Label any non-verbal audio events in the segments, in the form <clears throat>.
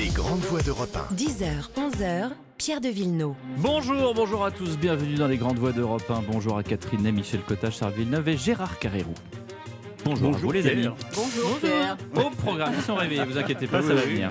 Les grandes voix d'Europe 1. 10h, 11h, Pierre de Villeneuve. Bonjour, bonjour à tous, bienvenue dans les grandes voix d'Europe 1. Bonjour à Catherine Ney, Michel Cotta, Charles Villeneuve et Gérard Carrérou. Bonjour, à vous les amis. Bonjour Pierre. Au programme, ils sont réveillés, vous inquiétez pas, ça va venir.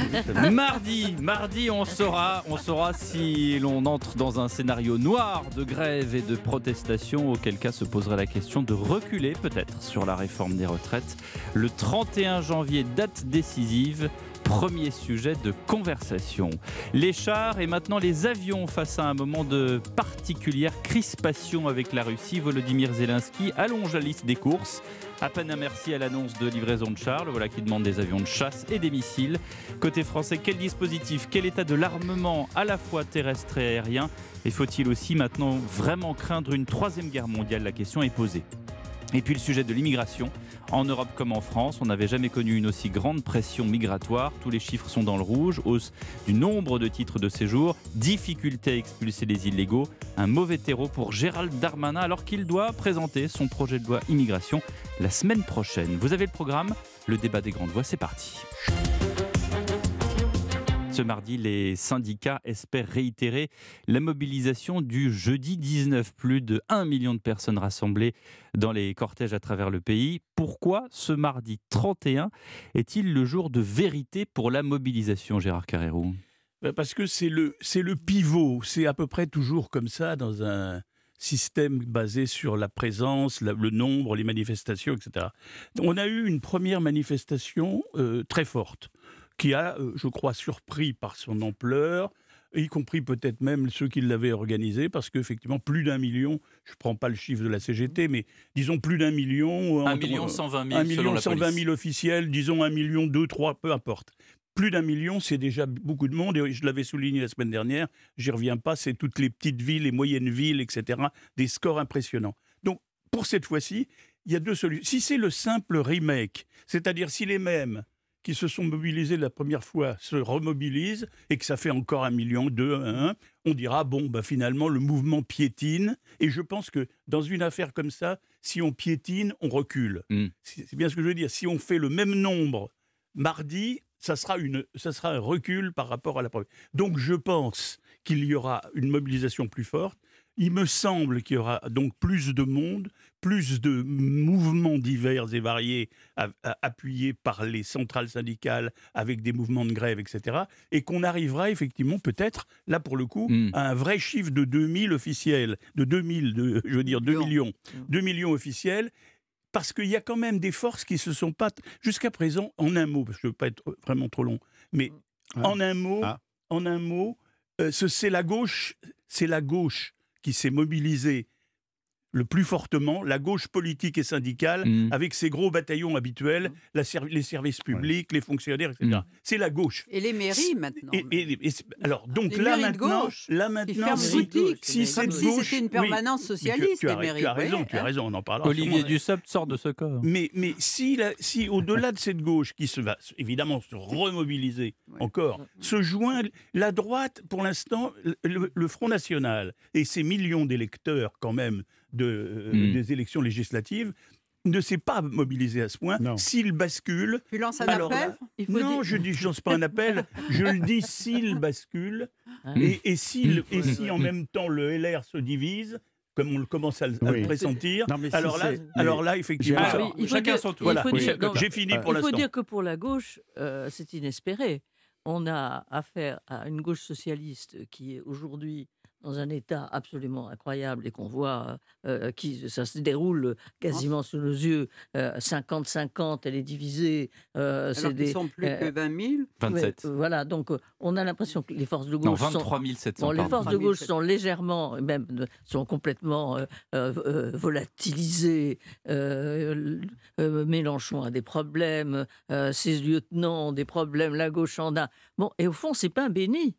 Mardi, mardi, on saura, on saura si l'on entre dans un scénario noir de grève et de protestation, auquel cas se poserait la question de reculer peut-être sur la réforme des retraites. Le 31 janvier, date décisive. Premier sujet de conversation. Les chars et maintenant les avions face à un moment de particulière crispation avec la Russie. Volodymyr Zelensky allonge la liste des courses. À peine un merci à l'annonce de livraison de chars, voilà qui demande des avions de chasse et des missiles. Côté français, quel dispositif, quel état de l'armement à la fois terrestre et aérien? Et faut-il aussi maintenant vraiment craindre une troisième guerre mondiale? La question est posée. Et puis le sujet de l'immigration. En Europe comme en France, on n'avait jamais connu une aussi grande pression migratoire. Tous les chiffres sont dans le rouge. Hausse du nombre de titres de séjour, difficulté à expulser les illégaux. Un mauvais terreau pour Gérald Darmanin alors qu'il doit présenter son projet de loi immigration la semaine prochaine. Vous avez le programme Le débat des grandes voix, c'est parti. Ce mardi, les syndicats espèrent réitérer la mobilisation du jeudi 19. Plus de 1 million de personnes rassemblées dans les cortèges à travers le pays. Pourquoi ce mardi 31 est-il le jour de vérité pour la mobilisation, Gérard Carrérou? Ben, Parce que c'est le, le pivot. C'est à peu près toujours comme ça dans un système basé sur la présence, le nombre, les manifestations, etc. On a eu une première manifestation euh, très forte qui a, euh, je crois, surpris par son ampleur, y compris peut-être même ceux qui l'avaient organisée, parce qu'effectivement, plus d'un million, je ne prends pas le chiffre de la CGT, mais disons plus d'un million. euh, 1 entre- million 120 000 un selon million la 120 police. 000 officiels, disons un million, deux, trois, peu importe. Plus d'un million, c'est déjà beaucoup de monde, et je l'avais souligné la semaine dernière, j'y reviens pas, c'est toutes les petites villes, les moyennes villes, etc., des scores impressionnants. Donc, pour cette fois-ci, il y a deux solutions. Si c'est le simple remake, c'est-à-dire si les mêmes qui se sont mobilisés la première fois se remobilisent et que ça fait encore un million, deux, un, on dira bon, bah, finalement le mouvement piétine. Et je pense que dans une affaire comme ça, si on piétine, on recule. Mm. C'est c'est bien ce que je veux dire. Si on fait le même nombre mardi, ça sera, une, ça sera un recul par rapport à la première. Donc je pense qu'il y aura une mobilisation plus forte. Il me semble qu'il y aura donc plus de monde, plus de mouvements divers et variés appuyés par les centrales syndicales avec des mouvements de grève, etc. Et qu'on arrivera effectivement peut-être, là pour le coup, Mm. à un vrai chiffre de 2000 officiels, de 2000, de, je veux dire 2 millions, 2 millions officiels, parce qu'il y a quand même des forces qui se sont pas, jusqu'à présent, en un mot, parce que je ne veux pas être vraiment trop long, mais Ouais. en un mot, Ah. en un mot, euh, ce- c'est la gauche, c'est la gauche qui s'est mobilisée le plus fortement, la gauche politique et syndicale, Mm. avec ses gros bataillons habituels, la ser- les services publics, les fonctionnaires, etc. Mm. C'est la gauche. Et les mairies maintenant. Et, et- et c'est- alors, donc Les là mairies de maintenant, gauche là maintenant, si, si comme gauche- c'était une permanence socialiste, tu as, les mairies. tu as raison, Ouais, tu as hein. raison, on en parlera. Olivier. Dussopt sort de ce corps. Mais, mais si, la- si au-delà de cette gauche qui se va évidemment se remobiliser Ouais. encore, se joint la droite, pour l'instant, le, le Front National et ses millions d'électeurs quand même de, euh, Mm. des élections législatives ne s'est pas mobilisé à ce point. S'il bascule, Tu lances un Alors appel? Là, Il faut non, dire- je dis, je lance pas un appel, je le dis s'il <laughs> bascule, Ah. et, et, s'il- et si en même temps le LR se divise, comme on le commence à, le- Oui. pressentir, Non, mais si alors, là, alors là, effectivement, Ah oui, chacun dire- son tour. il Voilà, faut oui. dire- non, j'ai fini pour il faut l'instant. dire que pour la gauche, euh, c'est inespéré. On a affaire à une gauche socialiste qui est aujourd'hui dans un état absolument incroyable et qu'on voit euh, qui ça se déroule quasiment sous nos yeux euh, 50-50 elle est divisée euh, c'est Alors des sont plus euh, que 20 000. 27. Ouais, voilà donc euh, on a l'impression que les forces de Non, gauche sont 23 700. Bon, les forces de 3000, gauche sont légèrement, même euh, sont complètement euh, euh, euh, volatilisées. Euh, euh, Mélenchon a des problèmes, euh, ses lieutenants ont des problèmes, la gauche en a. Bon, et au fond, c'est pas un béni.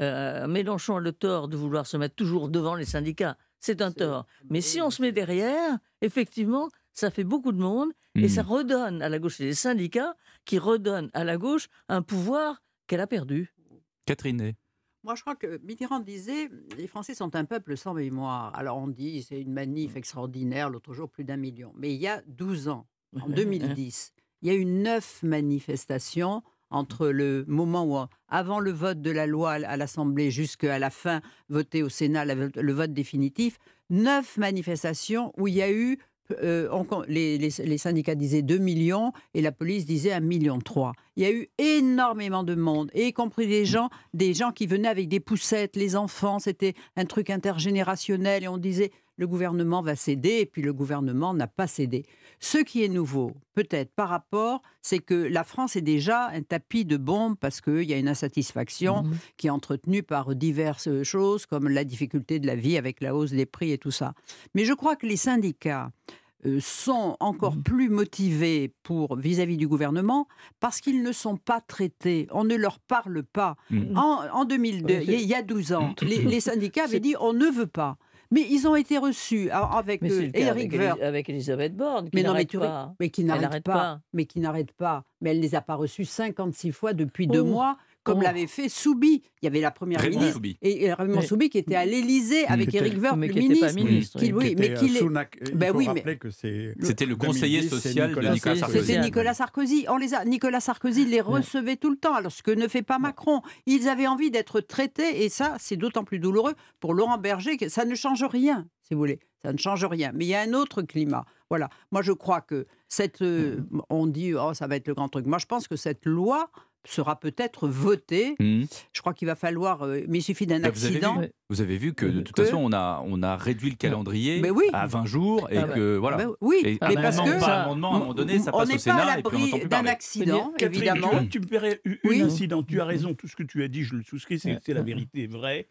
Euh, Mélenchon a le tort de vouloir se mettre toujours devant les syndicats. C'est un tort. Mais si on se met derrière, effectivement, ça fait beaucoup de monde et ça redonne à la gauche, les syndicats qui redonnent à la gauche un pouvoir qu'elle a perdu. Catherine. Moi, je crois que Mitterrand disait les Français sont un peuple sans mémoire. Alors, on dit c'est une manif extraordinaire, l'autre jour plus d'un million. Mais il y a 12 ans, en <laughs> 2010, il y a eu neuf manifestations entre le moment où, avant le vote de la loi à l'Assemblée jusqu'à la fin, voté au Sénat, le vote définitif, neuf manifestations où il y a eu euh, les, les, syndicats disaient 2 millions et la police disait 1 million 3. Il y a eu énormément de monde, y compris des gens, des gens qui venaient avec des poussettes, les enfants, c'était un truc intergénérationnel et on disait le gouvernement va céder, et puis le gouvernement n'a pas cédé. Ce qui est nouveau, peut-être par rapport, c'est que la France est déjà un tapis de bombes parce qu'il y a une insatisfaction mmh qui est entretenue par diverses choses, comme la difficulté de la vie avec la hausse des prix et tout ça. Mais je crois que les syndicats sont encore mmh plus motivés pour vis-à-vis du gouvernement parce qu'ils ne sont pas traités. On ne leur parle pas. Mmh. En, 2002, il y, a 12 ans, les syndicats avaient dit on ne veut pas. Mais ils ont été reçus avec euh, Eric avec, avec Elisabeth Borne, qui n'arrête pas. Mais qui n'arrête pas, Mais qui n'arrête pas. Mais elle ne les a pas reçus 56 fois depuis deux oh. mois comme oh. l'avait fait Soubi. Il y avait la première ministre et, Raymond Soubi qui était à l'Élysée avec Éric Woerth, le ministre. ministre qui, oui, mais qui il ben oui, mais c'était le conseiller social de Nicolas Sarkozy. C'était Nicolas Sarkozy. On les a, Nicolas Sarkozy les recevait tout le temps, alors ce que ne fait pas Macron. Ils avaient envie d'être traités et ça, c'est d'autant plus douloureux pour Laurent Berger que ça ne change rien, si vous voulez. Ça ne change rien. Mais il y a un autre climat. Voilà. Moi, je crois que cette. Euh, on dit, oh, ça va être le grand truc. Moi, je pense que cette loi sera peut-être voté. Mmh. Je crois qu'il va falloir, euh, mais il suffit d'un accident. Vous avez, vu, que de toute façon, on a, on a réduit le calendrier à 20 jours et ah que voilà. Ben oui, mais parce que ça, à un moment donné, ça passe on au Sénat pas à l'abri d'un accident, évidemment. Tu, me parais un incident. Tu as raison, tout ce que tu as dit, je le souscris, c'est la vérité vraie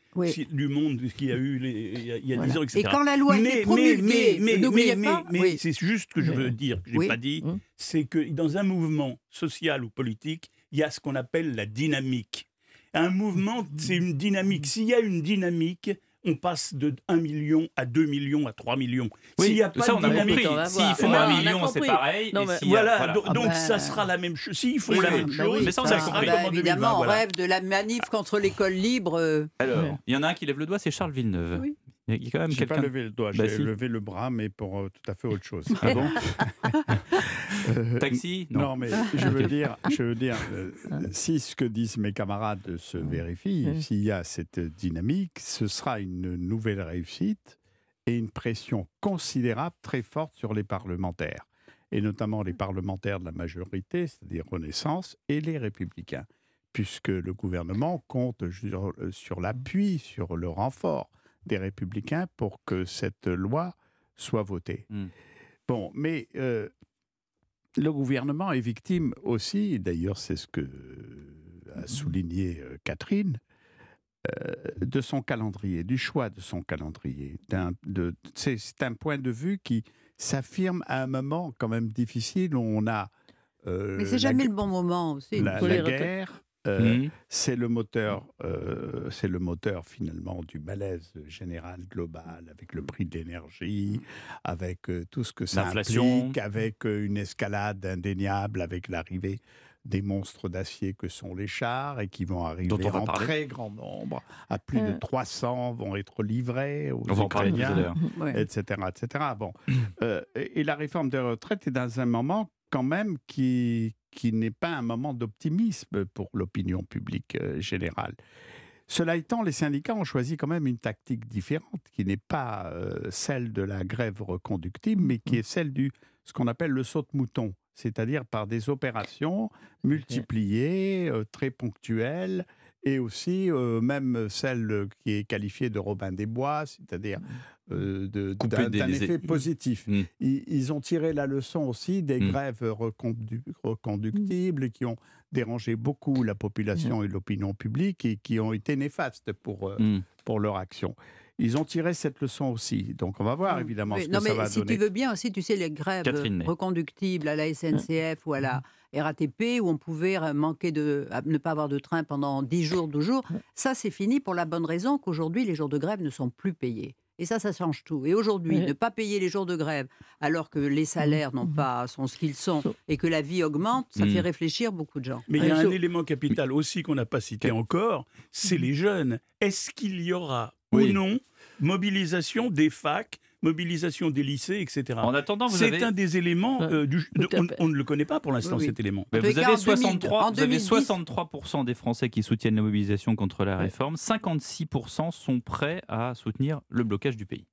du monde qu'il y a eu il y a, 10 ans, etc. Et quand la loi est promulguée, mais, mais, mais, mais, c'est juste que je veux dire, que je n'ai pas dit, mmh. c'est que dans un mouvement social ou politique, il y a ce qu'on appelle la dynamique. Un mouvement, c'est une dynamique. S'il y a une dynamique, on passe de 1 million à 2 millions à 3 millions. Oui, S'il y a pas ça, de dynamique, s'ils font 1 million, c'est pareil. voilà, donc, ah ça ben. sera la même chose. S'ils font la même bah chose, mais ça, on ça sera bah, Évidemment, on rêve de la manif contre l'école libre. Euh. Alors, il y en a un qui lève le doigt, c'est Charles Villeneuve. Oui. Il y a quand même j'ai pas levé le doigt, bah j'ai levé le bras, mais pour euh, tout à fait autre chose. <laughs> Ah bon? <laughs> Euh, Taxi? Non. mais je veux dire, je veux dire euh, si ce que disent mes camarades se vérifie, s'il y a cette dynamique, ce sera une nouvelle réussite et une pression considérable, très forte sur les parlementaires, et notamment les parlementaires de la majorité, c'est-à-dire Renaissance, et les républicains, puisque le gouvernement compte sur, sur l'appui, sur le renfort des républicains pour que cette loi soit votée. Hmm. Bon, mais euh, le gouvernement est victime aussi, d'ailleurs c'est ce que a souligné euh, Catherine, euh, de son calendrier, du choix de son calendrier. C'est un point de vue qui s'affirme à un moment quand même difficile où on a... mais c'est jamais le bon moment aussi. La, la guerre, euh, mmh. C'est le moteur, euh, c'est le moteur finalement du malaise général global, avec le prix de l'énergie, avec euh, tout ce que ça implique, avec une escalade indéniable, avec l'arrivée des monstres d'acier que sont les chars et qui vont arriver en très grand nombre, à plus de 300 vont être livrés aux Ukrainiens, etc., <laughs> etc. Bon, et la réforme des retraites est dans un moment quand même qui, qui n'est pas un moment d'optimisme pour l'opinion publique euh, générale. Cela étant, les syndicats ont choisi quand même une tactique différente, qui n'est pas euh, celle de la grève reconductible, mais qui mmh. est celle du ce qu'on appelle le saut de mouton, c'est-à-dire par des opérations multipliées, euh, très ponctuelles, et aussi même celle qui est qualifiée de Robin des Bois, c'est-à-dire mmh. Euh, d'un effet positif. Hmm. Ils, ont tiré la leçon aussi des hmm. grèves reconductibles qui ont dérangé beaucoup la population et l'opinion publique et qui ont été néfastes pour, euh, pour leur action. Ils ont tiré cette leçon aussi. Donc on va voir évidemment ce que ça va si donner. Si tu veux bien aussi, tu sais, les grèves reconductibles à la SNCF ou à la RATP où on pouvait manquer de ne pas avoir de train pendant 10 jours, 12 jours, ça c'est fini pour la bonne raison qu'aujourd'hui les jours de grève ne sont plus payés. Et ça, ça change tout. Et aujourd'hui, ne pas payer les jours de grève alors que les mmh. salaires n'ont mmh. pas sont ce qu'ils sont et que la vie augmente, ça fait mmh. réfléchir beaucoup de gens. Mais il y a un élément capital aussi qu'on n'a pas cité encore, c'est les jeunes. Est-ce qu'il y aura ou non mobilisation des facs, mobilisation des lycées, etc. En attendant, vous c'est avez... un des éléments euh, du. on, on, ne le connaît pas pour l'instant Oui, oui. cet élément. Mais vous avez 63, vous avez 2010. 63% des Français qui soutiennent la mobilisation contre la réforme. 56% sont prêts à soutenir le blocage du pays.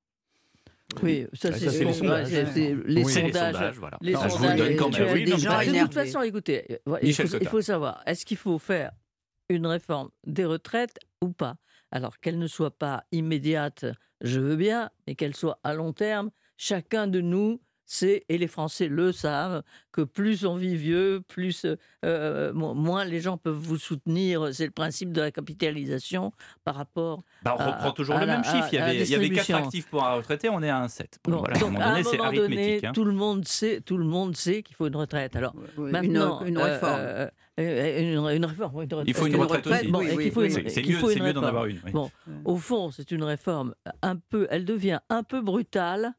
Oui, ça Ça, c'est c'est les son- sondages. les sondages. sondages, voilà. Les Non, je vous sondages, le donne quand même. Oui, des gens- de toute façon, écoutez, il, faut savoir, est-ce qu'il faut faire une réforme des retraites ou pas? Alors qu'elle ne soit pas immédiate, je veux bien, mais qu'elle soit à long terme. Chacun de nous sait, et les Français le savent, que plus on vit vieux, plus euh, mo- moins les gens peuvent vous soutenir. C'est le principe de la capitalisation par rapport Bah, on à- reprend toujours à le la- même chiffre. Il y avait, il y avait 4 distribution. actifs pour un retraité, on est à un 7. Bon, Bon, voilà, à un donc, moment à un donné, c'est moment donné, hein. tout le monde sait, tout le monde sait qu'il faut une retraite. Alors Oui, maintenant, une, une euh, réforme. euh, euh, une, une réforme. oui, une retraite. Il faut une retraite retraite, aussi. Bon, oui, oui, C'est c'est mieux, c'est d'en avoir une. oui. Bon, au fond, c'est une réforme un peu, elle devient un peu brutale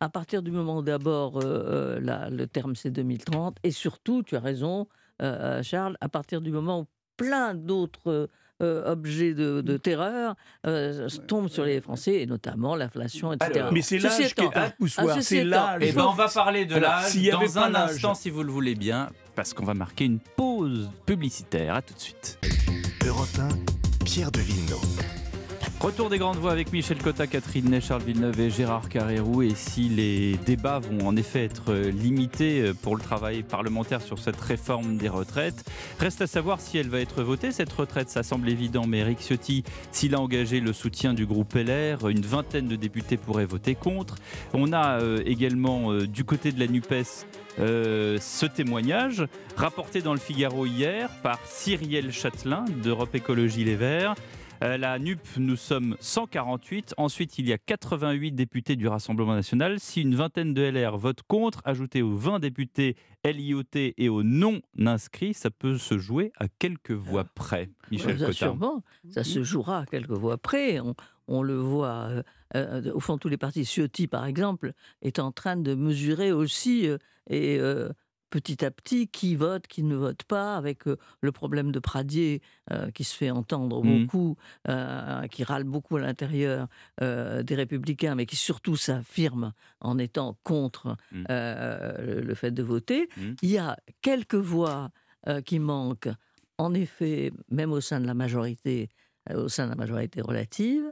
à partir du moment où d'abord euh, euh, le terme c'est 2030 et surtout, tu as raison, euh, Charles, à partir du moment où plein d'autres euh, objets de, de terreur euh, tombent sur les Français et notamment l'inflation, etc. Alors, Mais c'est l'âge qui est étant- un poussoir. Ceci c'est l'âge. Eh ben, on va parler de l'âge dans un instant, si vous le voulez bien, parce qu'on va marquer une pause publicitaire. À tout de suite. Europe 1, Pierre de Villeneuve. Retour des grandes voix avec Michel Cotta, Catherine Ney, Charles Villeneuve et Gérard Carrérou. Et si les débats vont en effet être limités pour le travail parlementaire sur cette réforme des retraites, reste à savoir si elle va être votée. Cette retraite, ça semble évident, mais Eric Ciotti, s'il a engagé le soutien du groupe LR, une vingtaine de députés pourraient voter contre. On a euh, également euh, du côté de la NUPES euh, ce témoignage rapporté dans le Figaro hier par Cyrielle Châtelain d'Europe Écologie Les Verts. Euh, la NUP, nous sommes 148. Ensuite, il y a 88 députés du Rassemblement national. Si une vingtaine de LR votent contre, ajouté aux 20 députés LIOT et aux non-inscrits, ça peut se jouer à quelques voix près. Michel Ça, sûrement, ça se jouera à quelques voix près. On, on le voit, euh, euh, au fond, tous les partis. Ciotti, par exemple, est en train de mesurer aussi, euh, et petit à petit, qui vote, qui ne vote pas, avec euh, le problème de Pradier, euh, qui se fait entendre Mhm. beaucoup, euh, qui râle beaucoup à l'intérieur des Républicains, mais qui surtout s'affirme en étant contre euh, le, fait de voter. Mhm. Il y a quelques voix qui manquent en effet, même au sein de la majorité, au sein de la majorité relative,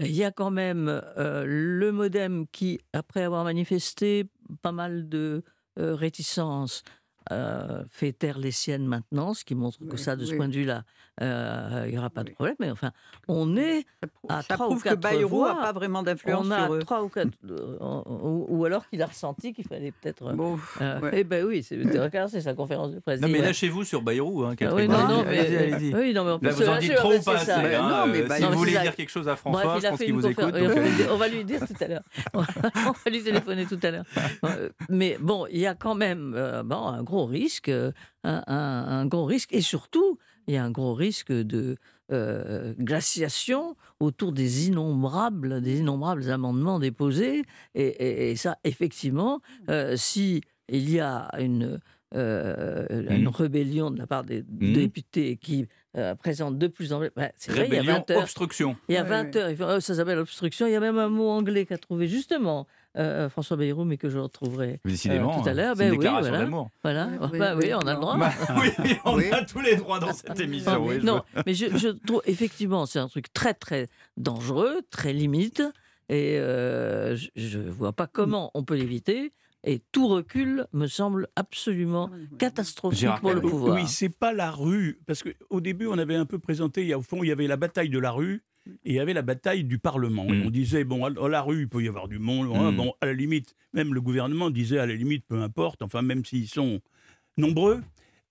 il y a quand même le MoDem qui, après avoir manifesté pas mal de réticences, euh, fait taire les siennes maintenant, ce qui montre que Oui, ça, de ce oui. point de vue-là, euh, il n'y aura pas de problème. Mais enfin, on est à ça trois ou prouve que quatre Bayrou n'a pas vraiment d'influence on a sur eux. trois ou quatre, <laughs> euh, ou, ou alors qu'il a ressenti qu'il fallait peut-être. Bon, euh, ouais. Eh ben oui, <laughs> c'est sa conférence de presse. Non, mais lâchez-vous sur Bayrou. Hein, Ah oui, non, non, mais, allez-y, allez-y. oui, non, mais on peut Là, vous en dites trop ou pas assez hein, non, mais euh, bah, Si vous voulez dire quelque chose à François, je pense qu'il vous écoute. on, va euh, lui dire, tout à l'heure. <laughs> on va lui téléphoner tout à l'heure. Euh, Mais bon, il y a quand même euh, bon, un gros risque, euh, un, un- un gros risque, et surtout, il y a un gros risque de euh, glaciation autour des innombrables, des innombrables amendements déposés. Et, et- et ça, effectivement, euh, si il y a une euh, une Mhm. rébellion de la part des Mhm. députés qui euh, présentent de plus en plus. Ben, c'est vrai, il y a Rébellion, 20 heures. obstruction. Il y a Ouais, 20 ouais. heures, oh, ça s'appelle obstruction. Il y a même un mot anglais qu'a trouvé justement euh, François Bayrou, mais que je retrouverai. Décidément, tout à l'heure, c'est une ben oui, déclaration voilà. d'amour. Voilà. Bah oui, oui, oui, on a le droit. Bah, <laughs> oui, on Oui. a tous les droits dans cette émission. oui, je non, mais je, je trouve effectivement, c'est un truc très très dangereux, très limite, et euh, je ne vois pas comment on peut l'éviter. Et tout recul me semble absolument catastrophique Gérard pour le pouvoir. Oui, c'est pas la rue. Parce qu'au début, on avait un peu présenté, au fond, il y avait la bataille de la rue et il y avait la bataille du Parlement. Et Mm. on disait, bon, à à la rue, il peut y avoir du monde. hein, Mm. Bon, à la limite, même le gouvernement disait, à la limite, peu importe, enfin, même s'ils sont nombreux.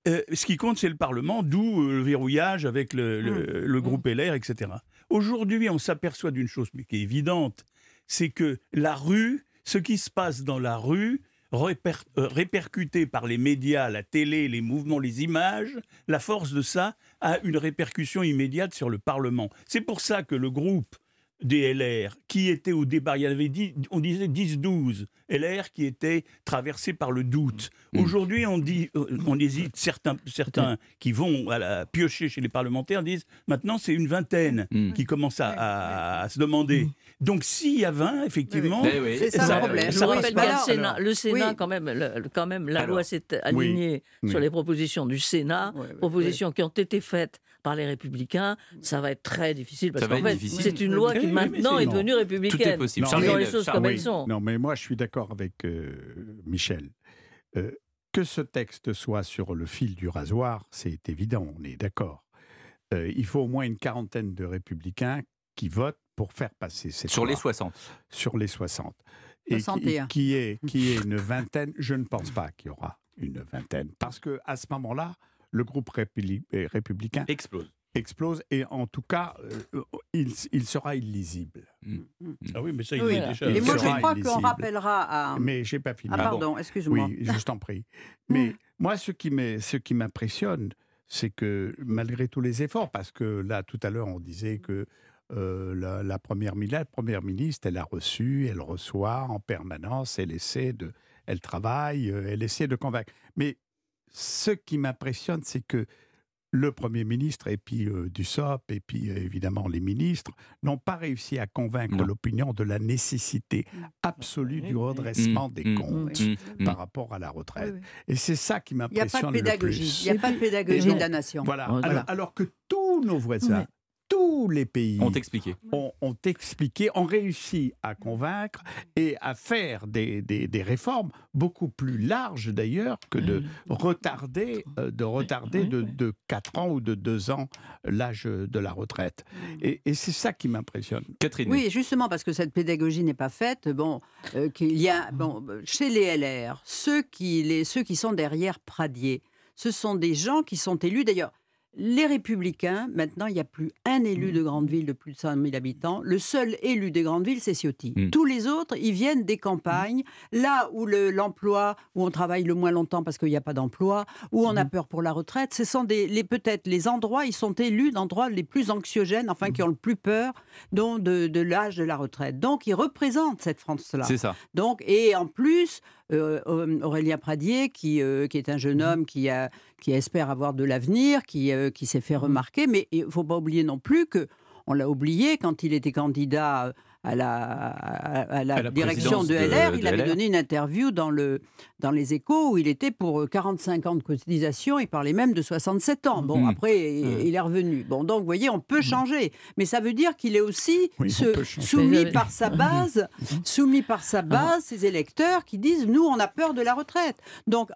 Euh, ce qui compte, c'est le Parlement, d'où euh, le verrouillage avec le, le- le groupe LR, etc. Aujourd'hui, on s'aperçoit d'une chose, mais qui est évidente, c'est que la rue, ce qui se passe dans la rue, réper- euh, répercuté par les médias, la télé, les mouvements, les images, la force de ça a une répercussion immédiate sur le Parlement. C'est pour ça que le groupe des LR qui étaient au débat. Il y avait on disait 10-12 LR qui étaient traversés par le doute. Mm. Aujourd'hui, on dit, euh, on hésite. Certains, certains qui vont à la, piocher chez les parlementaires disent maintenant c'est une vingtaine mm. qui commence à, se demander. Donc s'il y a 20, effectivement, c'est ça, le problème. Rappelle le Sénat, le Sénat quand même, quand même, la loi s'est alignée sur les propositions du Sénat, propositions qui ont été faites par les républicains, ça va être très difficile parce qu'en fait, c'est une loi qui maintenant est, devenue républicaine. Tout est possible. Non, les choses comme elles sont. Non, mais moi, je suis d'accord avec euh, Michel. Euh, que ce texte soit sur le fil du rasoir, c'est évident, on est d'accord. Euh, il faut au moins une quarantaine de républicains qui votent pour faire passer cette Sur loi. les 60. Sur les 60. Et qui, qui, est, <laughs> qui est une vingtaine, je ne pense pas qu'il y aura une vingtaine. Parce que à ce moment-là, le groupe républicain explose. Explose et en tout cas, euh, il, sera illisible. Mm. Mm. Ah oui, mais ça, il est déjà. Et moi, je crois qu'on rappellera à. Mais j'ai pas fini. Ah, pardon, excuse-moi. Oui, je t'en prie. Mais moi, ce qui m'impressionne, c'est que malgré tous les efforts, parce que là, tout à l'heure, on disait que euh, la, première, la première ministre, elle a reçu, elle reçoit en permanence, elle essaie de, elle travaille, euh, elle essaie de convaincre. Mais ce qui m'impressionne, c'est que le Premier ministre et puis euh, Dussopt et puis euh, évidemment les ministres n'ont pas réussi à convaincre l'opinion de la nécessité absolue du redressement mmh. des mmh. comptes par rapport à la retraite. Et c'est ça qui m'impressionne le plus. Il n'y a pas de pédagogie de la nation. Voilà. alors que tous nos voisins tous les pays ont expliqué, ont, expliqué, ont réussi à convaincre et à faire des, des, réformes beaucoup plus larges d'ailleurs que de retarder, euh, de, retarder de, de 4 ans ou de 2 ans l'âge de la retraite. Et, et c'est ça qui m'impressionne. Catherine. Oui, justement parce que cette pédagogie n'est pas faite. Bon, euh, qu'il y a bon, chez les LR, ceux qui, les, ceux qui sont derrière Pradier, ce sont des gens qui sont élus d'ailleurs les Républicains, maintenant, il n'y a plus un élu de grande ville de plus de 100 000 habitants. Le seul élu des grandes villes, c'est Ciotti. Mm. Tous les autres, ils viennent des campagnes, là où l'emploi, où on travaille le moins longtemps parce qu'il n'y a pas d'emploi, où on a mm. peur pour la retraite. Ce sont les, peut-être les endroits, ils sont élus d'endroits les plus anxiogènes, enfin, qui ont le plus peur dont de, l'âge de la retraite. Donc, ils représentent cette France-là. C'est ça. Donc, et en plus, Aurélien Pradier, qui, euh, qui est un jeune mm. homme qui, a, qui espère avoir de l'avenir, qui, euh, qui s'est fait mm. remarquer. Mais il ne faut pas oublier non plus que on l'a oublié quand il était candidat à la, à, la, direction de LR. il avait donné une interview dans, le, dans les échos où il était pour 45 ans de cotisation. Il parlait même de 67 ans. Bon, mmh. après, mmh. il est revenu. Bon, donc, vous voyez, on peut mmh. changer. Mais ça veut dire qu'il est aussi <laughs> soumis par sa base, soumis par sa base, ses électeurs qui disent, nous, on a peur de la retraite. Donc,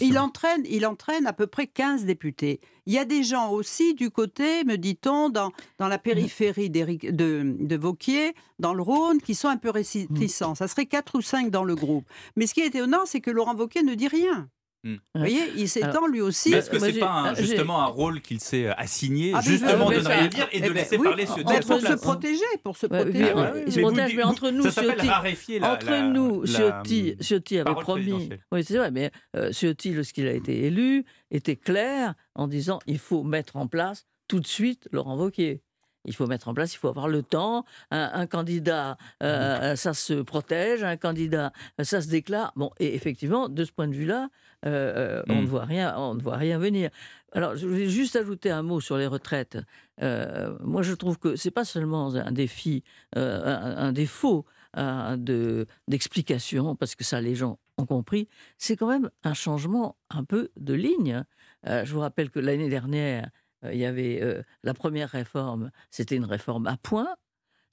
il, entraîne, il entraîne à peu près 15 députés. Il y a des gens aussi du côté, me dit-on, dans, dans la périphérie de, de Vauquier, dans le Rhône, qui sont un peu réticents. Ça serait quatre ou cinq dans le groupe. Mais ce qui est étonnant, c'est que Laurent Vauquier ne dit rien. Hmm. Vous voyez, il s'étend lui aussi. Est-ce que c'est pas justement un rôle qu'il s'est assigné, ah, justement de ne rien dire et de eh ben laisser parler ce Pour se protéger, pour se protéger. il se protège, mais entre nous, Ciotti, entre nous, Ciotti, avait promis. Oui, c'est vrai, mais euh, Ciotti, lorsqu'il a été élu, était clair en disant il faut mettre en place tout de suite Laurent Wauquiez. Il faut mettre en place, il faut avoir le temps. Un, candidat, euh, ça se protège, un candidat, ça se déclare. Bon, et effectivement, de ce point de vue-là, euh, on ne mm. voit rien, on ne voit rien venir. Alors, je voulais juste ajouter un mot sur les retraites. Euh, moi, je trouve que c'est pas seulement un défi, un, défaut d'explication, parce que ça, les gens ont compris. C'est quand même un changement un peu de ligne. je vous rappelle que l'année dernière, il y avait la première réforme, c'était une réforme à point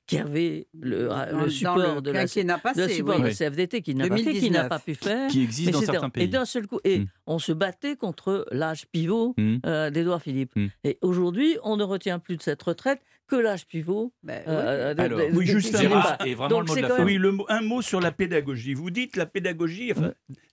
qui avait le, le support de la, passé, support de CFDT qui n'a pas qui n'a pas pu faire, qui existe dans certains pays. Et d'un seul coup, et mmh. on se battait contre l'âge pivot mmh. d'Édouard Philippe. Mmh. Et aujourd'hui, on ne retient plus de cette retraite que l'âge pivot. Ben oui. juste un mot. Oui, le un mot sur la pédagogie. Vous dites la pédagogie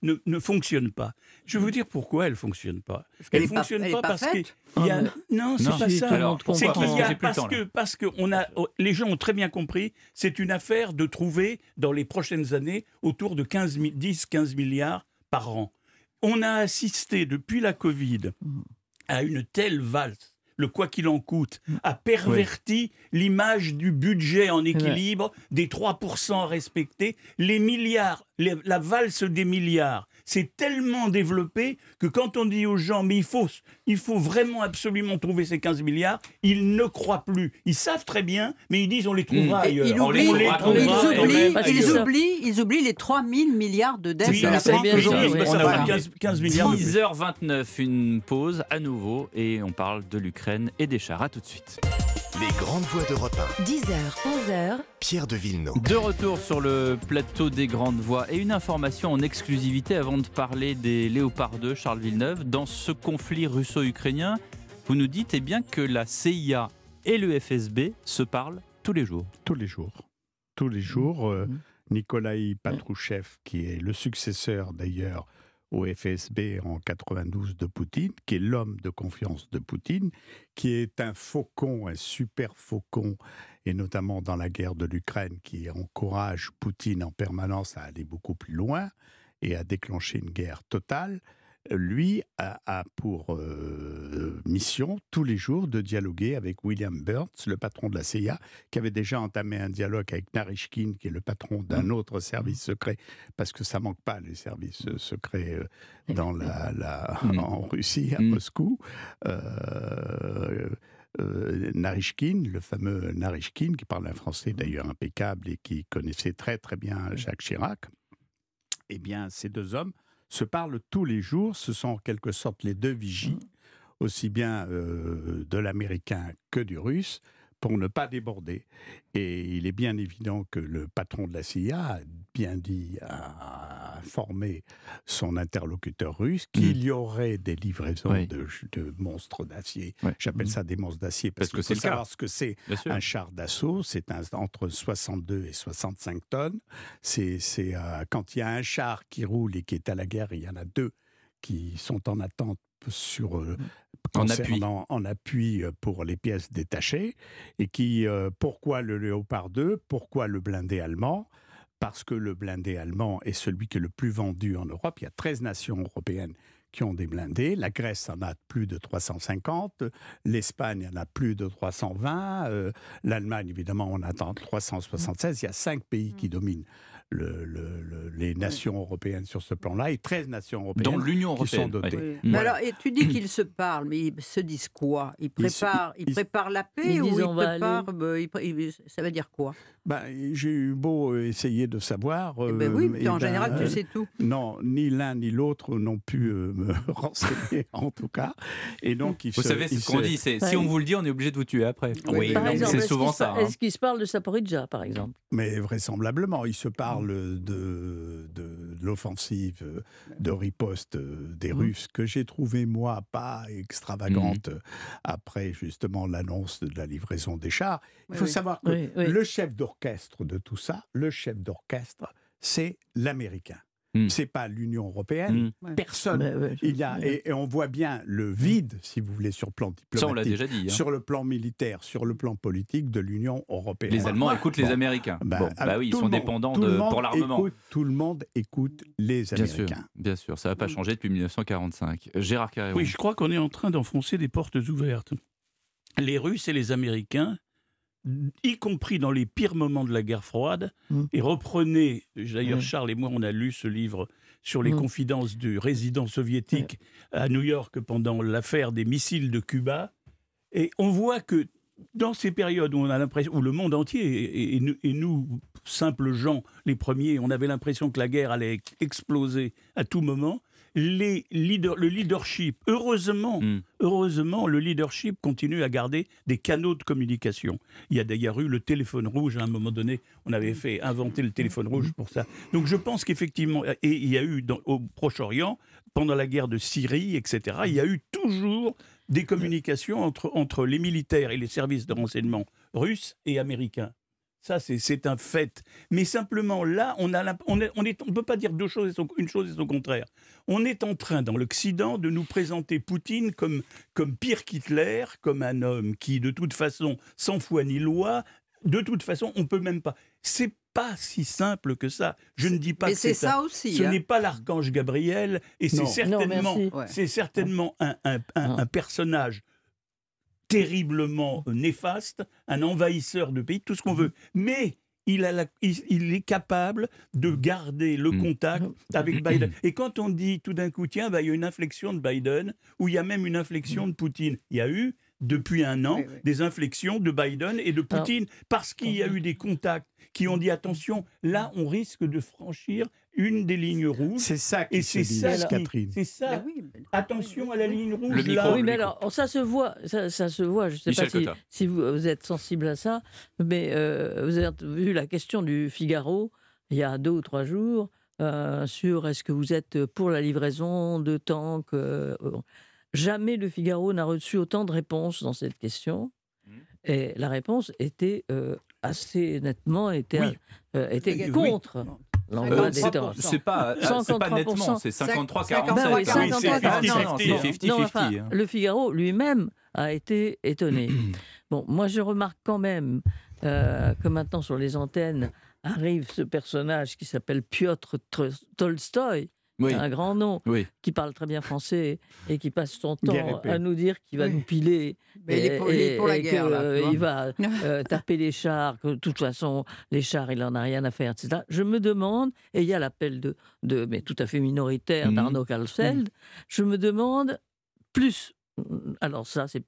ne, ne, fonctionne pas. Je veux dire pourquoi elle ne fonctionne pas. Elle ne fonctionne pas, parce que y a... non, c'est pas ça. C'est qu'il y a parce que parce que on a les gens ont très bien compris. C'est une affaire de trouver dans les prochaines années autour de 15 10-15 milliards par an. On a assisté depuis la Covid à une telle valse le quoi qu'il en coûte, a perverti l'image du budget en équilibre, des 3% à respecter, les milliards, la valse des milliards c'est tellement développé que quand on dit aux gens, mais il faut, il faut vraiment absolument trouver ces 15 milliards, ils ne croient plus. Ils savent très bien, mais ils disent on les trouvera mmh. ailleurs. Ils, oublient, on les ils, oublient, ils, oublient, les 3 000 milliards de dettes de la France. 15, milliards. 10h29, une pause à nouveau et on parle de l'Ukraine et des chars. À tout de suite. Les grandes voix d'Europe 1. 10h, 11h. Pierre de Villeneuve. De retour sur le plateau des grandes voix et une information en exclusivité avant de parler des Léopard 2, Charles Villeneuve. Dans ce conflit russo-ukrainien, vous nous dites eh bien, que la CIA et le FSB se parlent tous les jours. Tous les jours. Tous les jours. Euh, mmh. Nikolai Patrouchev, qui est le successeur d'ailleurs au FSB en 92 de Poutine, qui est l'homme de confiance de Poutine, qui est un faucon, un super faucon, et notamment dans la guerre de l'Ukraine, qui encourage Poutine en permanence à aller beaucoup plus loin et à déclencher une guerre totale lui a, pour euh, mission tous les jours de dialoguer avec William Burns, le patron de la CIA, qui avait déjà entamé un dialogue avec Narishkin, qui est le patron d'un mmh. autre service secret, parce que ça manque pas les services secrets dans la, mmh. <laughs> en Russie, à mmh. Moscou. Euh, Narishkin, le fameux Narishkin, qui parle un français d'ailleurs impeccable et qui connaissait très très bien Jacques Chirac, eh bien, ces deux hommes se parlent tous les jours. Ce sont en quelque sorte les deux vigies, mmh. aussi bien euh, de l'américain que du russe pour ne pas déborder. Et il est bien évident que le patron de la CIA bien dit, a informé son interlocuteur russe qu'il mm. y aurait des livraisons de, monstres d'acier. J'appelle mm. ça des monstres d'acier parce, que c'est savoir ce que c'est un char d'assaut. C'est entre 62 et 65 tonnes. C'est euh, quand il y a un char qui roule et qui est à la guerre, il y en a deux qui sont en attente sur euh, mm en appui. en appui euh, pour les pièces détachées, et qui, euh, pourquoi le Léopard 2, pourquoi le blindé allemand Parce que le blindé allemand est celui qui est le plus vendu en Europe. Il y a 13 nations européennes qui ont des blindés. La Grèce en a plus de 350, l'Espagne en a plus de 320, euh, l'Allemagne évidemment en attend 376. Il y a cinq pays qui dominent le, les nations européennes sur ce plan-là et 13 nations européennes l'Union qui sont dotées. alors, et tu dis qu'ils se parlent, mais ils se disent quoi? Ils préparent, ils, préparent la paix ou ils préparent euh, Ça veut dire quoi? Ben, J'ai eu beau essayer de savoir. Eh ben oui, euh, en général, tu sais tout. Non, ni l'un ni l'autre n'ont pu euh, me <laughs> renseigner, en tout cas. Et donc, vous savez ce qu'on dit si on vous le dit, on est obligé de vous tuer après. Oui, c'est souvent ça. Hein. Est-ce qu'ils se parlent de Saporidja, par exemple? Mais vraisemblablement, ils se parlent de, de l'offensive de riposte des mmh. Russes, que j'ai trouvé, moi, pas extravagante mmh. après justement l'annonce de la livraison des chars. Il faut savoir que le chef d'orchestre de tout ça, le chef d'orchestre, c'est l'Américain. Hmm. C'est pas l'Union européenne. Hmm. Personne. Il y a et, on voit bien le vide, si vous voulez, sur le plan diplomatique, déjà dit, hein. sur le plan militaire, sur le plan politique de l'Union européenne. Les Allemands écoutent les Américains. Ben, bah oui, ils sont dépendants de, pour l'armement. Tout le monde écoute les Américains. Bien sûr, bien sûr ça n'a pas changé depuis 1945. Gérard Carré. Oui, je crois qu'on est en train d'enfoncer des portes ouvertes. Les Russes et les Américains y compris dans les pires moments de la guerre froide, mm. et reprenez, d'ailleurs mm. Charles et moi on a lu ce livre sur les mm. confidences du résident soviétique à New York pendant l'affaire des missiles de Cuba, et on voit que dans ces périodes où on a l'impression, où le monde entier, et, nous, simples gens, les premiers, on avait l'impression que la guerre allait exploser à tout moment, les le leadership, heureusement, hmm. heureusement, le leadership continue à garder des canaux de communication. Il y a d'ailleurs eu le téléphone rouge à un moment donné. On avait fait inventer le téléphone rouge pour ça. Donc je pense qu'effectivement, et il y a eu au Proche-Orient, pendant la guerre de Syrie, etc., il y a eu toujours des communications entre, entre les militaires et les services de renseignement russes et américains. Ça, c'est un fait. Mais simplement, là, on ne on, on, peut pas dire deux choses et une chose et son contraire. On est en train, dans l'Occident, de nous présenter Poutine comme, comme pire qu'Hitler, comme un homme qui, de toute façon, sans foi ni loi, de toute façon, on peut même pas. C'est pas si simple que ça. Je ne dis pas que c'est ça aussi. Ce hein. n'est pas l'archange Gabriel et c'est certainement, c'est certainement un, un, un, personnage terriblement néfaste, un envahisseur de pays, tout ce qu'on veut. Mais il, a il, est capable de garder le mm. contact avec Biden. Et quand on dit tout d'un coup, tiens, bah, il y a une inflexion de Biden, ou il y a même une inflexion de Poutine, il y a eu depuis un an des inflexions de Biden et de Poutine, parce qu'il y a eu des contacts qui ont dit attention, là on risque de franchir une des lignes rouges. C'est ça qui et c'est ça, Catherine. C'est ça. Attention à la ligne rouge là. Oui, mais alors ça se voit, ça, se voit. Je ne sais pas si, vous, êtes sensible à ça, mais euh, vous avez vu la question du Figaro il y a deux ou trois jours euh, sur est-ce que vous êtes pour la livraison de tanks. Euh, jamais le Figaro n'a reçu autant de réponses dans cette question. Mmh. Et la réponse était assez nettement était, était contre. C'est pas, euh, pas nettement, c'est 53 47. c'est 50-50. Le Figaro lui-même a été étonné. <clears throat> bon, moi je remarque quand même euh, que maintenant sur les antennes arrive ce personnage qui s'appelle Piotr Tolstoï, un grand nom, qui parle très bien français et qui passe son temps à nous dire qu'il va nous piler. Mais et, pour la guerre. il va <laughs> euh, taper les chars, que de toute façon, les chars, il n'en a rien à faire, etc. Je me demande, et il y a l'appel de, de, mais tout à fait minoritaire mhm. d'Arnaud Kalfeld, je me demande plus alors ça, c'est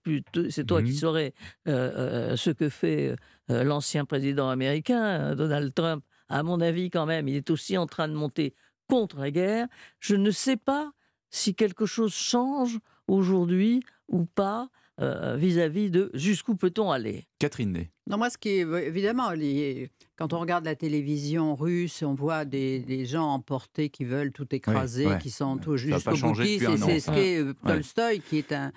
c'est toi qui mhm. saurais euh, euh, ce que fait l'ancien président américain, Donald Trump. À mon avis, quand même, il est aussi en train de monter contre la guerre. Je ne sais pas si quelque chose change aujourd'hui ou pas euh, vis-à-vis de jusqu'où peut-on aller. Catherine Ney. Non, moi, ce qui est évidemment, quand on regarde la télévision russe, on voit des, gens emportés qui veulent tout écraser, qui sont tout jusqu'au boutiste. c'est ce qu'est euh, Tolstoï, qui est un,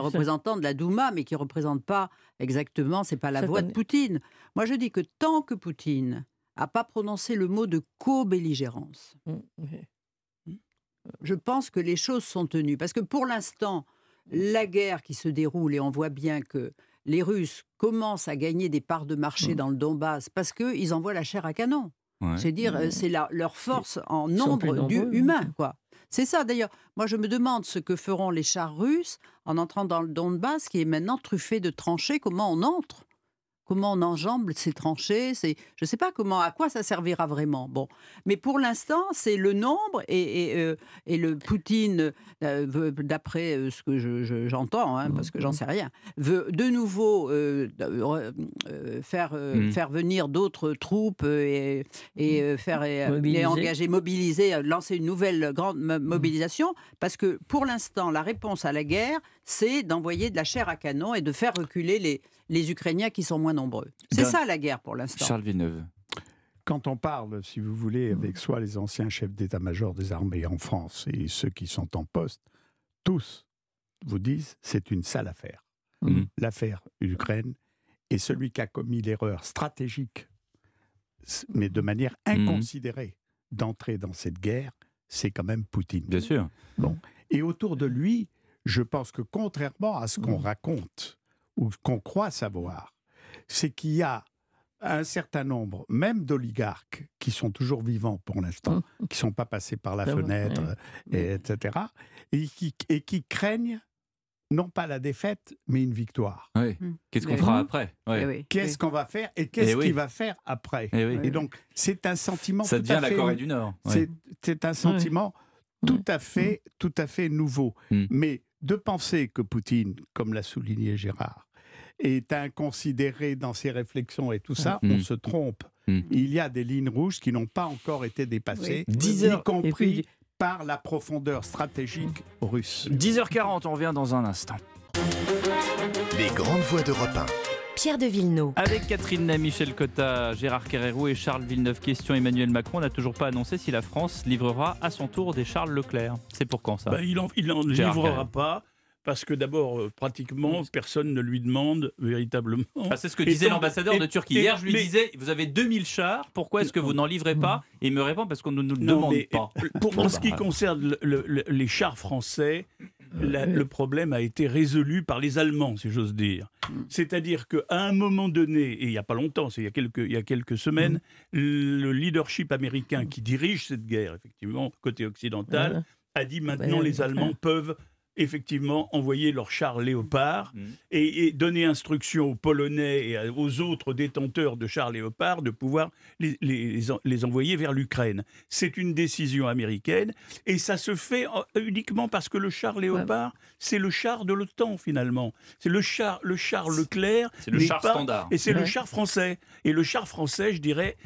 représentant de la Douma, mais qui ne représente pas exactement, c'est pas la voix de Poutine. Moi, je dis que tant que Poutine n'a pas prononcé le mot de co-belligérance. Mmh, mmh. Je pense que les choses sont tenues. Parce que pour l'instant, la guerre qui se déroule, et on voit bien que les Russes commencent à gagner des parts de marché mmh. dans le Donbass parce qu'ils envoient la chair à canon. C'est dire, euh, c'est leur force en nombre du humain, quoi. C'est ça d'ailleurs. Moi, je me demande ce que feront les chars russes en entrant dans le Donbass, qui est maintenant truffé de tranchées. Comment on entre? Comment on enjambe ces tranchées. C'est, je ne sais pas comment, à quoi ça servira vraiment. Bon, mais pour l'instant, c'est le nombre et, et, euh, le Poutine, euh, d'après euh, ce que j'entends, hein, parce que j'en sais rien, veut de nouveau faire mmh. faire venir d'autres troupes et, et mmh. faire et, engager, mobiliser, lancer une nouvelle grande mobilisation, parce que pour l'instant, la réponse à la guerre, c'est d'envoyer de la chair à canon et de faire reculer les, les Ukrainiens qui sont moins nombreux. C'est ça la guerre pour l'instant. Charles Villeneuve. Quand on parle, si vous voulez, avec soit les anciens chefs d'état-major des armées en France et ceux qui sont en poste, tous vous disent c'est une sale affaire. Mmh. L'affaire Ukraine et celui qui a commis l'erreur stratégique, mais de manière mmh. inconsidérée, d'entrer dans cette guerre, c'est quand même Poutine. Bien sûr. Bon. Et autour de lui, je pense que contrairement à ce qu'on mmh. raconte ou qu'on croit savoir, c'est qu'il y a un certain nombre, même d'oligarques, qui sont toujours vivants pour l'instant, mmh. qui ne sont pas passés par la fenêtre, etc., et qui, et qui craignent non pas la défaite, mais une victoire. Mmh. Qu'est-ce qu'on fera après? Eh Qu'est-ce qu'on va faire et qu'est-ce eh qu'il va faire après? Eh Et, donc, c'est un sentiment. Ça devient la Corée du Nord. C'est un sentiment tout à fait, tout à fait nouveau. Mais de penser que Poutine, comme l'a souligné Gérard, est inconsidéré dans ses réflexions et tout ça, mm. on se trompe. Mm. Il y a des lignes rouges qui n'ont pas encore été dépassées, y compris par la profondeur stratégique russe. 10h40, on revient dans un instant. Les grandes voies d'Europe 1. Pierre de Villeneuve. Avec Catherine Ney, Michel Cotta, Gérard Carrérou et Charles Villeneuve. Question Emmanuel Macron n'a toujours pas annoncé si la France livrera à son tour des Charles Leclerc. C'est pour quand ça? Bah, Il n'en livrera pas parce que d'abord, euh, pratiquement, personne ne lui demande véritablement. Ah, c'est ce que disait l'ambassadeur de Turquie. Hier, je lui disais, vous avez 2000 chars, pourquoi est-ce que vous n'en livrez pas Et il me répond, parce qu'on ne nous le demande pas. Pour, <laughs> ce qui concerne les chars français, le problème a été résolu par les Allemands, si j'ose dire. C'est-à-dire qu'à un moment donné, et il n'y a pas longtemps, c'est il, y a quelques, il y a quelques semaines, le leadership américain qui dirige cette guerre, effectivement, côté occidental, a dit maintenant les Allemands peuvent effectivement envoyer leurs chars léopards Mmh. et, et donner instruction aux Polonais et aux autres détenteurs de chars léopards de pouvoir les, les- les en- les envoyer vers l'Ukraine. C'est une décision américaine et ça se fait en- uniquement parce que le char léopard, c'est le char de l'OTAN finalement. C'est le char, le char Leclerc. C'est le char pas- standard. Et c'est le char français. Et le char français, je dirais,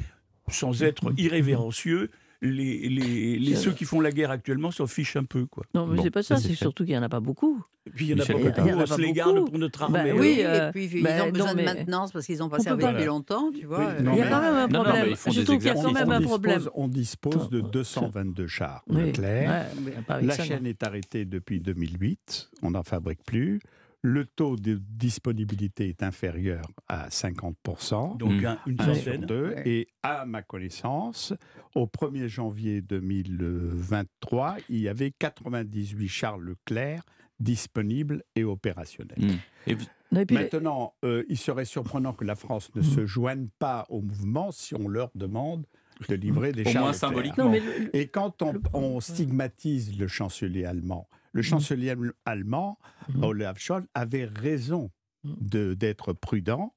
sans <laughs> être irrévérencieux, les, les, les- ceux qui font la guerre actuellement s'en fichent un peu. Quoi. Non, mais Bon, c'est pas ça, c'est surtout qu'il n'y en a pas beaucoup. Et puis il y en a Michel pas beaucoup, on pas se les garde pour notre Bah armée. oui, hein. euh, et puis ils bah, ont non, besoin mais- de maintenance parce qu'ils n'ont pas servi depuis longtemps, tu vois. Oui, euh, non, Il y a quand même un Non, non, problème. Je trouve qu'il y a quand même on un dispose, problème. on dispose de Attends, 222 chars Oui, Leclerc. ouais, La non. chaîne est arrêtée depuis 2008, on n'en fabrique plus. Le taux de disponibilité est inférieur à 50%. Donc Mm. un- une un sur centaine. deux. Et à ma connaissance, au 1er janvier 2023, il y avait 98 chars Leclerc disponibles et opérationnels. Mmh. Et vous- Maintenant, euh, il serait surprenant que la France ne Mm. se joigne pas au mouvement si on leur demande de livrer des Au chars moins Leclerc. symboliquement. non, mais le- le- Et quand on, stigmatise le chancelier allemand, le chancelier allem- allemand, Mhm. Olaf Scholz, avait raison de- d'être prudent.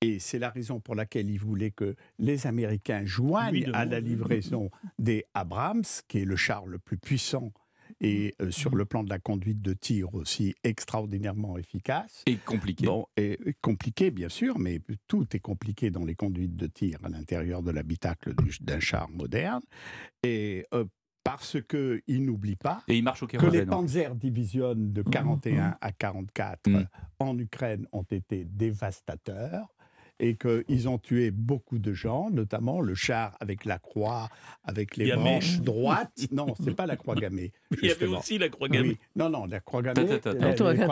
Et c'est la raison pour laquelle il voulait que les Américains joignent à la livraison des Abrams, qui est le char le plus puissant et euh, sur le plan de la conduite de tir aussi extraordinairement efficace. Et compliqué. Bon, et compliqué bien sûr, mais tout est compliqué dans les conduites de tir à l'intérieur de l'habitacle du- d'un char moderne. Et euh, parce qu'il n'oublie pas Et il marche au que les. Panzer Division de 41 à 44 Mm. euh, en Ukraine ont été dévastateurs et qu'ils ont tué beaucoup de gens, notamment le char avec la croix, avec les Gammée. branches droites. Non, c'est pas la croix gammée. <laughs> Il y avait aussi la croix Oui. gammée. Non, non, la croix gammée.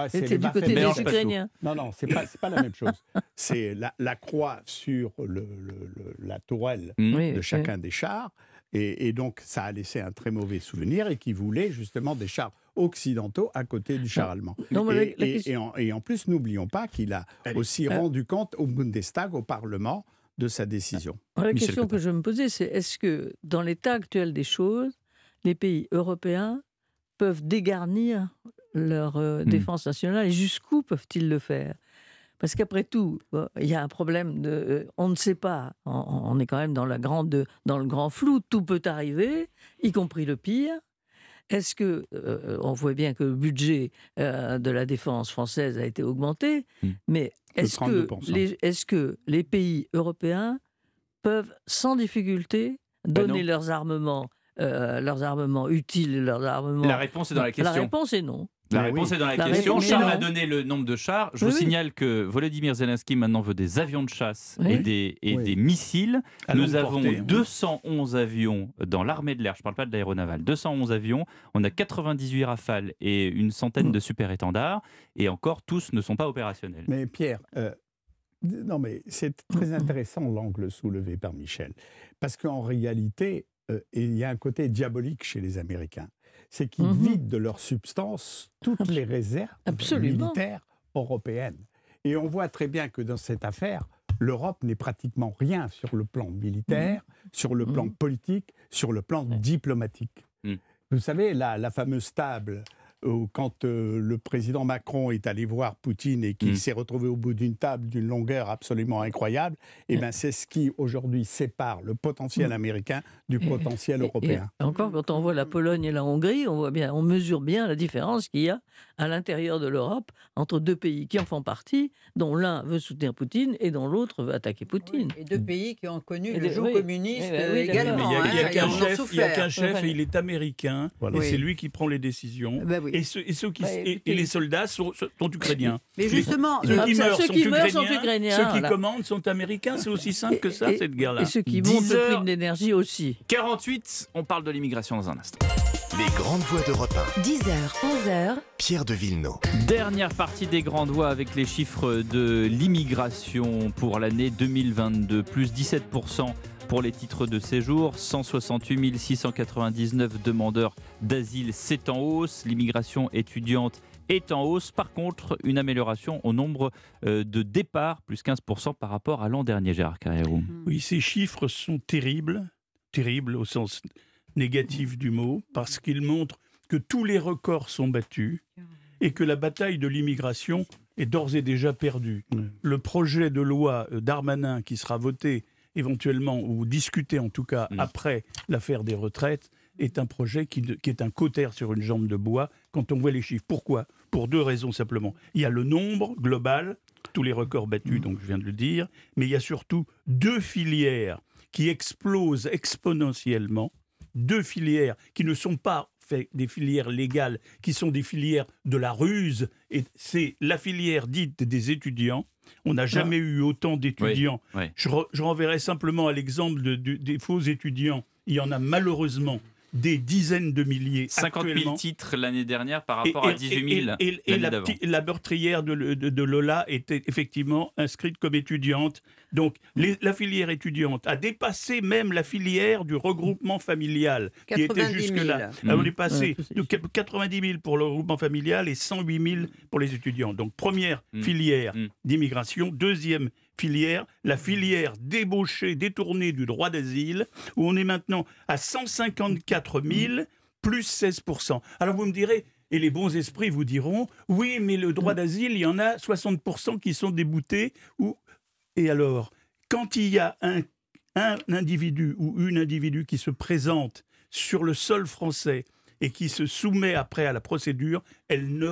C'était du côté des. Ukrainiens. non, non, c'est pas, pas la même chose. C'est la, la croix sur le, le- le- la tourelle Mmh. De oui. chacun des chars. Et, et donc, ça a laissé un très mauvais souvenir et qui voulait justement des chars occidentaux à côté du char allemand. Non, mais la- et, la et- question- et en, et en plus, n'oublions pas qu'il a Allez. aussi Euh. rendu compte au Bundestag, au Parlement, de sa décision. Alors, la Michel question Cotin. que je me posais, c'est est-ce que dans l'état actuel des choses, les pays européens peuvent dégarnir leur euh, Hmm. défense nationale et jusqu'où peuvent-ils le faire? Parce qu'après tout, il y a un problème de, euh, on ne sait pas. On, est quand même dans la grande, dans le grand flou. Tout peut arriver, y compris le pire. Est-ce que euh, on voit bien que le budget euh, de la défense française a été augmenté, Hmm. mais est-ce que 32%. les est-ce que les pays européens peuvent sans difficulté Ben donner leurs armements, euh, leurs armements utiles, leurs armements La réponse est dans la question. La réponse est non. La Mais réponse oui. est dans la, La question. Charles non. a donné le nombre de chars. Je Oui, vous oui. signale que Volodymyr Zelensky maintenant veut des avions de chasse Oui. et, des, et Oui. des missiles. À Nous avons portée, hein. 211 avions dans l'armée de l'air. Je ne parle pas de l'aéronaval. 211 avions. On a 98 rafales et une centaine Mm. de super-étendards. Et encore, tous ne sont pas opérationnels. Mais Pierre, euh, non mais c'est très intéressant l'angle soulevé par Michel, parce qu'en réalité, euh, il y a un côté diabolique chez les Américains, c'est qu'ils Mhm. vident de leur substance toutes les réserves Absolument. militaires européennes. Et on voit très bien que dans cette affaire, l'Europe n'est pratiquement rien sur le plan militaire, sur le plan Mhm. politique, sur le plan Ouais. diplomatique. Vous savez, la, la fameuse table quand euh, le président Macron est allé voir Poutine et qu'il Mm. s'est retrouvé au bout d'une table d'une longueur absolument incroyable, eh ben, c'est ce qui aujourd'hui sépare le potentiel Mm. américain du Et- potentiel Et- européen. Et encore, quand on voit la Pologne et la Hongrie, on voit bien, on mesure bien la différence qu'il y a à l'intérieur de l'Europe entre deux pays qui en font partie, dont l'un veut soutenir Poutine et dont l'autre veut attaquer Poutine. Et deux pays qui ont connu Et le oui. communiste Eh ben euh, oui, également. il a, hein, et il y a qu'un chef et il est américain. Voilà. Et Oui. c'est lui qui prend les décisions. Ben oui. Et, ceux, et ceux qui, Bah, et- et, écoutez- les soldats sont, sont ukrainiens. Mais justement, Ceux euh, qui meurent ceux sont qui meurent ukrainiens. sont ukrainiens, Ceux qui commandent sont américains. C'est aussi simple que ça, Et- cette guerre-là. Et ceux qui 10 montent le prix de l'énergie aussi. 48, on parle de l'immigration dans un instant. Les grandes voix d'Europe 10h, 11h, 1. Pierre de Villeneuve. Dernière partie des grandes voix avec les chiffres de l'immigration pour l'année 2022, plus 17% pour les titres de séjour, 168 699 demandeurs d'asile, c'est en hausse, l'immigration étudiante est en hausse, par contre une amélioration au nombre euh, de départs, plus 15% par rapport à l'an dernier, Gérard Carrérou. Oui, ces chiffres sont terribles, terribles au sens négatif du mot, parce qu'ils montrent que tous les records sont battus et que la bataille de l'immigration est d'ores et déjà perdue. Le projet de loi euh, d'Armanin qui sera voté éventuellement ou discuté en tout cas mm. après l'affaire des retraites est un projet qui, qui, est un cotère sur une jambe de bois quand on voit les chiffres. Pourquoi? Pour deux raisons simplement. Il y a le nombre global, tous les records battus, mm. donc je viens de le dire, mais il y a surtout deux filières qui explosent exponentiellement, deux filières qui ne sont pas des filières légales qui sont des filières de la ruse. Et c'est la filière dite des étudiants. On n'a jamais ah. eu autant d'étudiants. Je, renverrai simplement à l'exemple des faux étudiants. Il y en a malheureusement des dizaines de milliers. 50 000 titres l'année dernière par rapport à 18 000. Et, et, la, la, meurtrière de, de, Lola était effectivement inscrite comme étudiante. Donc la filière étudiante a dépassé même la filière du regroupement familial qui était jusque-là. On est passé de 90 000 pour le regroupement familial et 108 000 pour les étudiants. Donc première mmh. filière mmh. d'immigration, deuxième filière, la filière débauchée, détournée du droit d'asile, où on est maintenant à 154 000 plus 16% Alors vous me direz, et les bons esprits vous diront, oui, mais le droit d'asile, il y en a 60 qui sont déboutés. Ou... Et alors, quand il y a un, un individu ou une individu qui se présente sur le sol français et qui se soumet après à la procédure, elle ne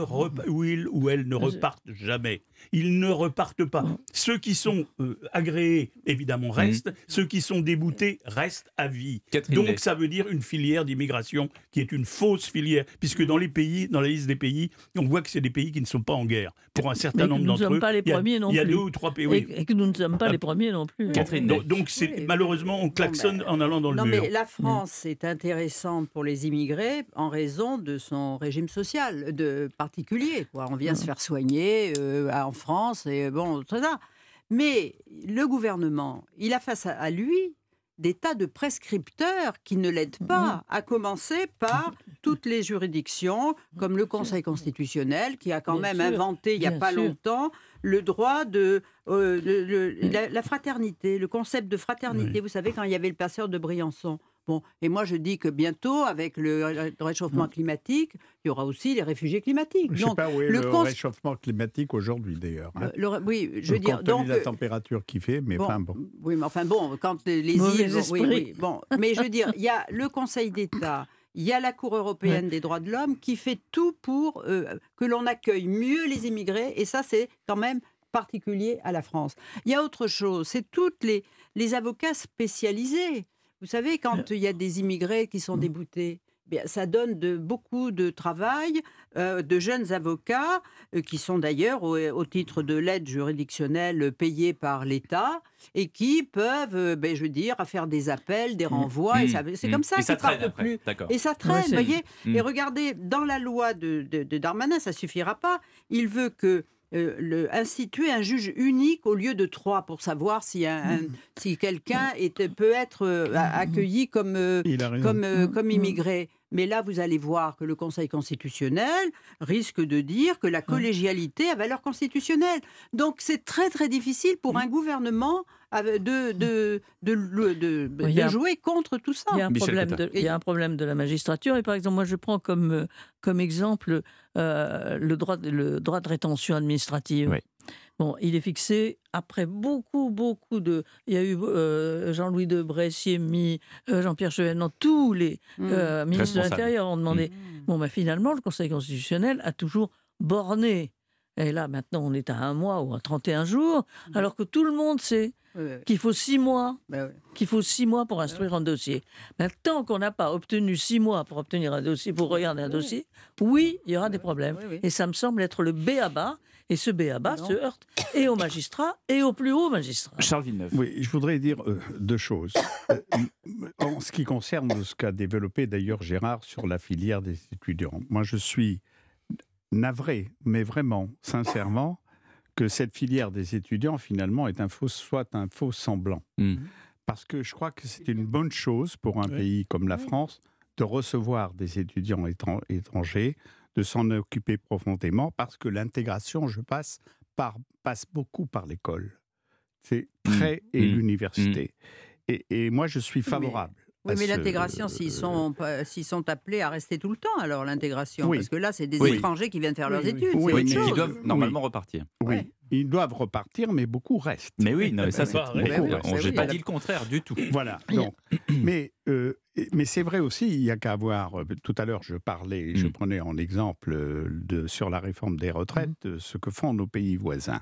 ou il ou elle ne repartent jamais. Ils ne repartent pas. Ceux qui sont euh, agréés, évidemment, restent. Ceux qui sont déboutés restent à vie. Donc ça veut dire une filière d'immigration qui est une fausse filière, puisque dans les pays, dans la liste des pays, on voit que c'est des pays qui ne sont pas en guerre. Pour un certain nombre d'entre eux, nous ne sommes pas les premiers non plus. Il y a deux ou trois pays. Et, que nous ne sommes pas les premiers non plus. Catherine. Donc, c'est malheureusement on klaxonne en allant dans le non, mur. Mais la France est intéressante pour les immigrés en raison de son régime social, de particulier. On vient se faire soigner euh, en France et bon, tout ça. Mais le gouvernement, il a face à lui des tas de prescripteurs qui ne l'aident pas, à commencer par <laughs> toutes les juridictions, comme le Conseil constitutionnel, qui a quand même inventé il n'y a pas longtemps le droit de euh, la, fraternité, le concept de fraternité. Vous savez, quand il y avait le passeur de Briançon, Bon, et moi je dis que bientôt, avec le réchauffement climatique, il y aura aussi les réfugiés climatiques. Je ne sais pas où est le, réchauffement climatique aujourd'hui d'ailleurs. Hein. oui, je veux dire. Donc la température qui fait, mais enfin bon. Oui, mais enfin bon, quand les, îles, oui, oui, bon, mais je veux dire, il y a le Conseil d'État. Il y a la Cour européenne des droits de l'homme qui fait tout pour euh, que l'on accueille mieux les immigrés, et ça, c'est quand même particulier à la France. Il y a autre chose, c'est toutes les, les avocats spécialisés. Vous savez, quand il y a des immigrés qui sont mmh. déboutés, Bien, ça donne de, beaucoup de travail, euh, de jeunes avocats euh, qui sont d'ailleurs au, titre de l'aide juridictionnelle payée par l'État et qui peuvent, euh, ben, je veux dire, faire des appels, des mmh. renvois. Et mmh. c'est comme ça qu'ils ne plus. Et ça traîne, vous voyez. Et regardez, dans la loi de, de Darmanin, ça suffira pas. Il veut que euh, le, instituer un juge unique au lieu de trois pour savoir si, un, mmh. si quelqu'un peut être euh, accueilli comme, euh, comme, comme immigré. Mais là, vous allez voir que le Conseil constitutionnel risque de dire que la collégialité a valeur constitutionnelle. Donc c'est très très difficile pour un gouvernement de, de, de, jouer contre tout ça. Il y, a un problème de, il y a un problème de la magistrature. Et par exemple, moi je prends comme, comme exemple euh, le, droit, le droit de rétention administrative. Bon, il est fixé après beaucoup, beaucoup de. Il y a eu euh, Jean-Louis de Bressier, euh, Jean-Pierre Chevènement, tous les mmh. ministres de l'Intérieur ont demandé. Mmh. Bon, ben, finalement, le Conseil constitutionnel a toujours borné. Et là, maintenant, on est à un mois ou à 31 jours, mmh. alors que tout le monde sait qu'il faut six mois, ben qu'il faut six mois pour instruire un dossier. Mais tant qu'on n'a pas obtenu six mois pour obtenir un dossier, pour regarder un dossier, oui, il y aura des problèmes. Et ça me semble être le B à bas. Et ce B à bas se heurte et aux magistrats et aux plus hauts magistrats. Charles Villeneuve. Oui, je voudrais dire euh, deux choses. Euh, en ce qui concerne ce qu'a développé d'ailleurs Gérard sur la filière des étudiants, moi je suis navré, mais vraiment, sincèrement, que cette filière des étudiants, finalement, est un faux, soit un faux semblant. Hmm. Parce que je crois que c'est une bonne chose pour un pays comme la France de recevoir des étudiants étrangers, de s'en occuper profondément, parce que l'intégration, je passe, par, passe beaucoup par l'école. C'est hmm. très et hmm. l'université. Et, et, moi, je suis favorable Oui, mais l'intégration, s'ils sont, pas- s'ils sont appelés à rester tout le temps, alors l'intégration, Oui. parce que là, c'est des Oui. étrangers qui viennent faire leurs Oui, études. Oui, mais qui doivent normalement repartir. Oui, Ouais. Ils doivent repartir, mais beaucoup restent. Mais oui, non, mais ça c'est. J'ai pas dit le contraire du tout. Voilà. <coughs> Donc, mais, euh, mais c'est vrai aussi, il n'y a qu'à voir. euh, Tout à l'heure, je parlais, je Mm. prenais en exemple euh, de, sur la réforme des retraites, euh, ce que font nos pays voisins.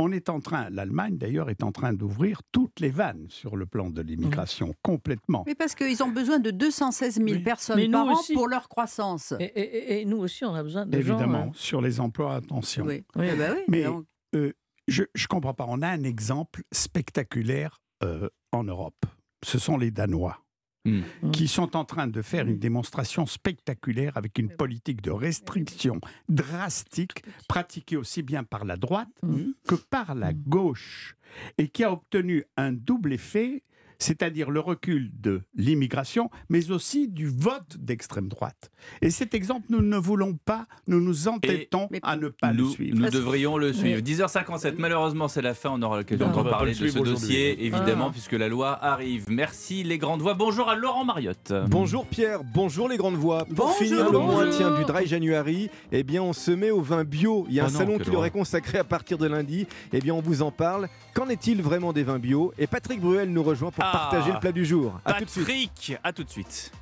On est en train, l'Allemagne d'ailleurs est en train d'ouvrir toutes les vannes sur le plan de l'immigration, complètement. Mais parce qu'ils ont besoin de 216 000 Oui. personnes Mais par an aussi. pour leur croissance. Et, et- et- et nous aussi, on a besoin de gens, Évidemment, hein. sur les emplois, attention. Oui. Oui. Eh ben oui, Mais- donc, Je ne comprends pas. On a un exemple spectaculaire euh, en Europe. Ce sont les Danois. Mm. qui sont en train de faire une démonstration spectaculaire avec une politique de restriction drastique pratiquée aussi bien par la droite Mhm. que par la gauche et qui a obtenu un double effet, c'est-à-dire le recul de l'immigration, mais aussi du vote d'extrême droite. Et cet exemple, nous ne voulons pas, nous nous entêtons à ne pas le suivre. nous devrions le suivre. 10h57, malheureusement c'est la fin, on aura l'occasion Non, de on va pas reparler le de ce dossier, évidemment, Ah. puisque la loi arrive. Merci les grandes voix. Bonjour à Laurent Mariotte. Bonjour Pierre, bonjour les grandes voix. Pour Bonjour. finir le Bonjour. mois tiens, du Dry January, eh bien on se met au vin bio. Il y a Oh un non, salon qui leur est consacré à partir de lundi. Eh bien on vous en parle. Qu'en est-il vraiment des vins bio? Et Patrick Bruel nous rejoint pour Ah. Partager le plat du jour. À tout de. Patrick, à tout de suite.